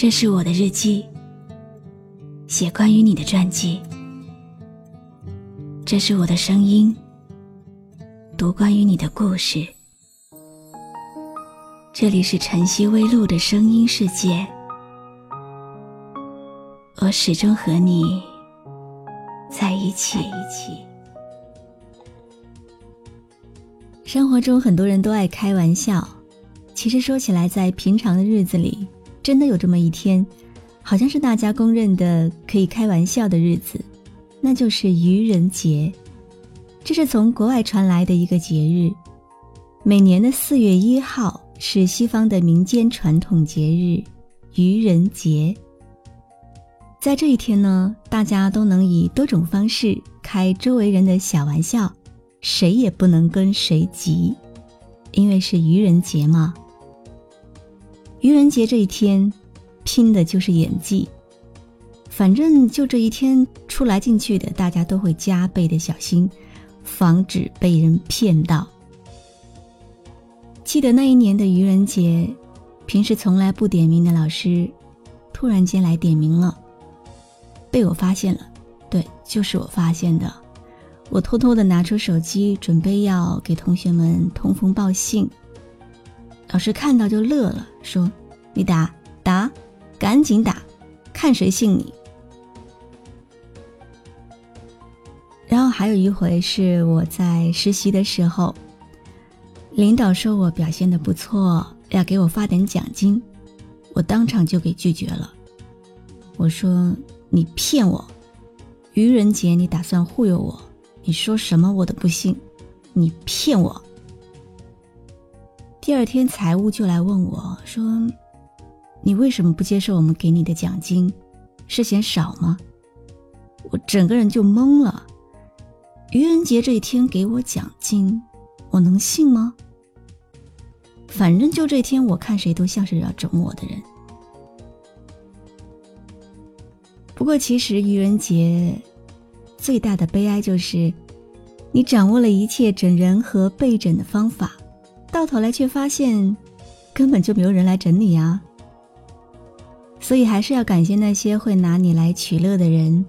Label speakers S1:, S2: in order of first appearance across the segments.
S1: 这是我的日记，写关于你的传记。这是我的声音，读关于你的故事。这里是晨曦微露的声音世界，我始终和你在一起。生活中很多人都爱开玩笑，其实说起来，在平常的日子里，真的有这么一天，好像是大家公认的可以开玩笑的日子，那就是愚人节。这是从国外传来的一个节日，每年的四月一号是西方的民间传统节日——愚人节。在这一天呢，大家都能以多种方式开周围人的小玩笑，谁也不能跟谁急，因为是愚人节嘛。愚人节这一天，拼的就是演技。反正就这一天出来进去的，大家都会加倍的小心，防止被人骗到。记得那一年的愚人节，平时从来不点名的老师，突然间来点名了，被我发现了。对，就是我发现的。我偷偷的拿出手机，准备要给同学们通风报信。老师看到就乐了，说：“你打打，赶紧打，看谁信你。”然后还有一回是我在实习的时候，领导说我表现的不错，要给我发点奖金，我当场就给拒绝了。我说：“你骗我！愚人节你打算忽悠我？你说什么我都不信，你骗我！”第二天，财务就来问我说：“你为什么不接受我们给你的奖金？是嫌少吗？”我整个人就懵了。愚人节这一天给我奖金，我能信吗？反正就这天，我看谁都像是要整我的人。不过，其实愚人节最大的悲哀就是，你掌握了一切整人和被整的方法。到头来却发现，根本就没有人来整你啊！所以还是要感谢那些会拿你来取乐的人，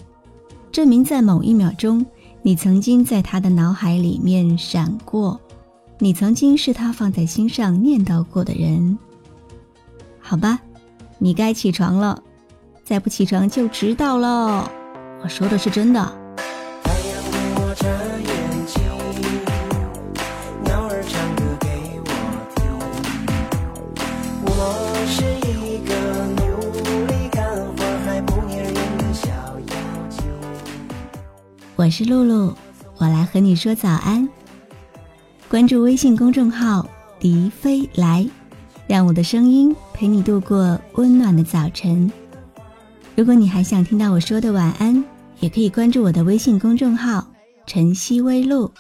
S1: 证明在某一秒钟，你曾经在他的脑海里面闪过，你曾经是他放在心上念叨过的人。好吧，你该起床了，再不起床就迟到了。我说的是真的。露露，我来和你说早安。关注微信公众号“迪飞来”，让我的声音陪你度过温暖的早晨。如果你还想听到我说的晚安，也可以关注我的微信公众号“晨曦微露”。